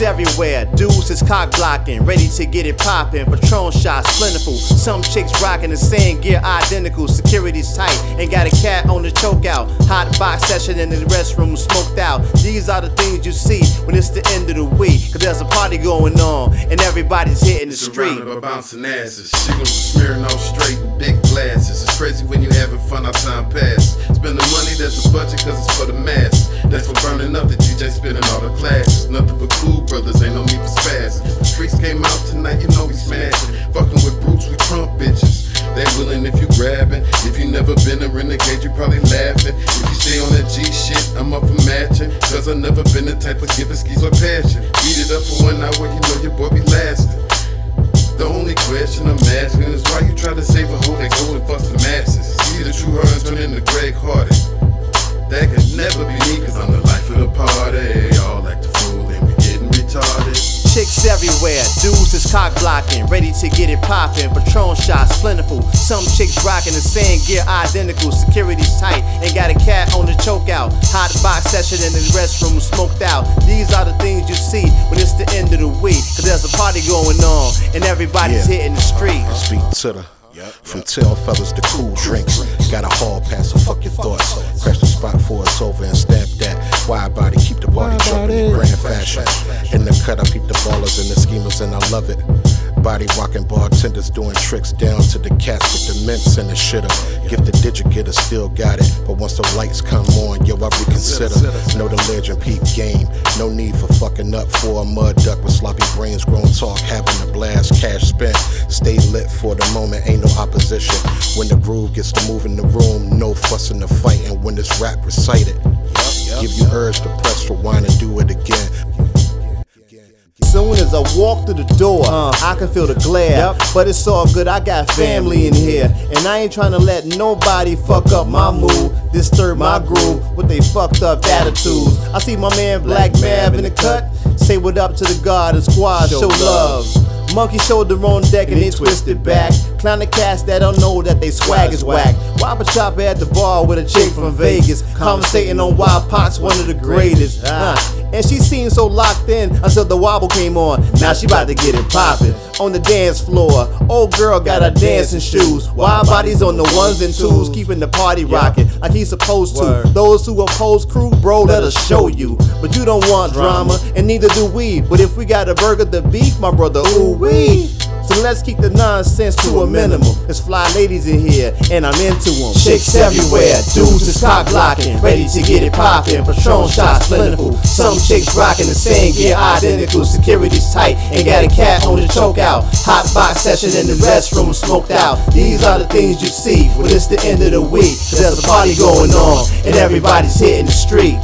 everywhere, dudes is cock blocking, ready to get it poppin'. Patron shots plentiful. Some chicks rockin' the same gear identical. Security's tight, and got a cat on the chokeout. Hot box session in the restroom, smoked out. These are the things you see when it's the end of the week. Cause there's a party going on, and everybody's hitting the street. Surrounded by bouncing asses. She gon' be smearing all straight in big glasses. It's crazy when you having fun, how time pass. No need for spaz. The streets came out tonight, you know we smashing. Fucking with brutes, we Trump bitches. They willing if you grabbing. If you never been a renegade, you probably laughing. If you stay on that G shit, I'm up for matching. Cause I never been the type of giving skis or passion. Beat it up for one hour, you know your boy be lasting. The only question I'm asking is why you try to save a hoe that go and fuss the masses. See the true her and turn into Greg Hardy. Chicks everywhere, dudes is cock blocking, ready to get it poppin'. Patron shots plentiful. Some chicks rockin' the same gear identical. Security's tight, and got a cat on the chokeout. Hot box session in the restroom, smoked out. These are the things you see when it's the end of the week. Cause there's a party going on, and everybody's Yeah. hitting the street. Speak to the from tail feathers to cool drinks. Got a hall pass, so fuck your thoughts. Crash the spot for us over and stamp that. Widebody, keep the party jumping in grand fashion. In the cut, I peep the ballers and the schemers, and I love it. Body rocking bartenders doing tricks down to the cats with the mints and the shitter. Gifted digit getter still got it, but once the lights come on, yo, I reconsider. Know the legend peep game. No need for fucking up for a mud duck with sloppy brains, grown talk, having a blast, cash spent. Stay lit for the moment, ain't no opposition. When the groove gets to move in the room, no fussing the fight, and when this rap recited, give you urge to press rewind and do it again. As I walk through the door, I can feel the glare. But it's all good, I got family in here. And I ain't trying to let nobody fuck up my mood, disturb my groove with they fucked up attitudes. I see my man Blac Mav in the cut. Say what up to the God and squad, show love. Monkey shoulder on deck and they twisted back. Clown the cats that don't know that they swag is whack. Whoppa Choppa at the bar with a chick from Vegas. Conversating on why Pac's one of the greatest. Uh, and she seemed so locked in until the wobble came on. Now she about to get it poppin' on the dance floor. Old girl got her dancing shoes. Widebody's on the ones and twos, keeping the party rocking like he's supposed to. Those who oppose crew, bro, let us show you. But you don't want drama, and neither do we. But if we got a burger, the beef, my brother, ooh wee. Let's keep the nonsense to a minimum. There's fly ladies in here, and I'm into them. Chicks everywhere, dudes is cock blocking, ready to get it poppin'. Patron shots plentiful. Some chicks rocking the same gear, identical. Security's tight, and got a cat on the choke out. Hot box session in the restroom, smoked out. These are the things you see when it's the end of the week. There's a party going on, and everybody's hitting the street.